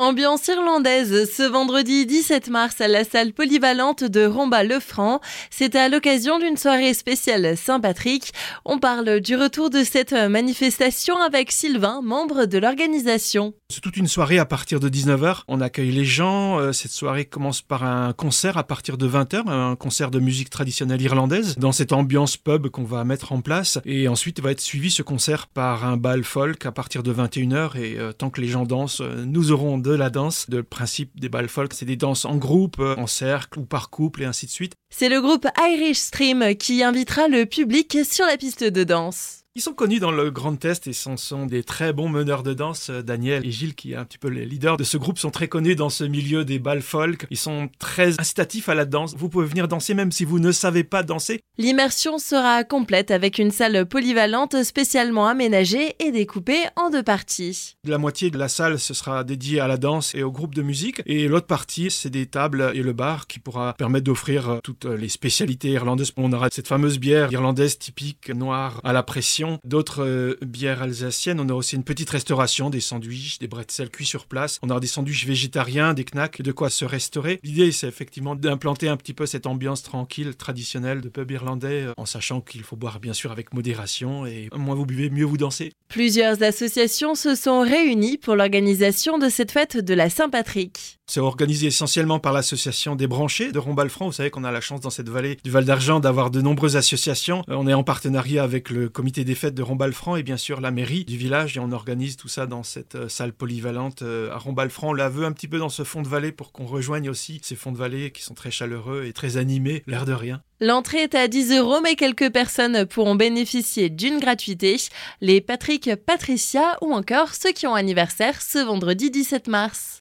Ambiance irlandaise ce vendredi 17 mars à la salle polyvalente de Romba-le-Franc. C'est à l'occasion d'une soirée spéciale Saint-Patrick. On parle du retour de cette manifestation avec Sylvain, membre de l'organisation. C'est toute une soirée à partir de 19h. On accueille les gens. Euh, cette soirée commence par un concert à partir de 20h, un concert de musique traditionnelle irlandaise dans cette ambiance pub qu'on va mettre en place. Et ensuite va être suivi ce concert par un bal folk à partir de 21h. Et euh, tant que les gens dansent, euh, nous aurons de la danse. Le principe des balles folk, c'est des danses en groupe, en cercle ou par couple et ainsi de suite. C'est le groupe Irish Stream qui invitera le public sur la piste de danse. Ils sont connus dans le Grand Est et ce sont des très bons meneurs de danse. Daniel et Gilles, qui est un petit peu les leaders de ce groupe, sont très connus dans ce milieu des balles folk. Ils sont très incitatifs à la danse. Vous pouvez venir danser même si vous ne savez pas danser. L'immersion sera complète avec une salle polyvalente spécialement aménagée et découpée en deux parties. La moitié de la salle, ce sera dédiée à la danse et au groupe de musique. Et l'autre partie, c'est des tables et le bar qui pourra permettre d'offrir toutes les spécialités irlandaises. On aura cette fameuse bière irlandaise typique noire à la pression d'autres euh, bières alsaciennes. On a aussi une petite restauration, des sandwichs, des bretzels cuits sur place. On aura des sandwichs végétariens, des knacks, de quoi se restaurer. L'idée, c'est effectivement d'implanter un petit peu cette ambiance tranquille, traditionnelle de pub irlandais, euh, en sachant qu'il faut boire bien sûr avec modération et moins vous buvez, mieux vous dansez. Plusieurs associations se sont réunies pour l'organisation de cette fête de la Saint-Patrick. C'est organisé essentiellement par l'association des branchés de Rombalfranc. Vous savez qu'on a la chance dans cette vallée du Val d'Argent d'avoir de nombreuses associations. Euh, on est en partenariat avec le comité des fêtes de Rombalfranc et bien sûr la mairie du village et on organise tout ça dans cette euh, salle polyvalente euh, à Rombalfranc. On la veut un petit peu dans ce fond de vallée pour qu'on rejoigne aussi ces fonds de vallée qui sont très chaleureux et très animés, l'air de rien. L'entrée est à 10 euros, mais quelques personnes pourront bénéficier d'une gratuité. Les Patrick, Patricia ou encore ceux qui ont anniversaire ce vendredi 17 mars.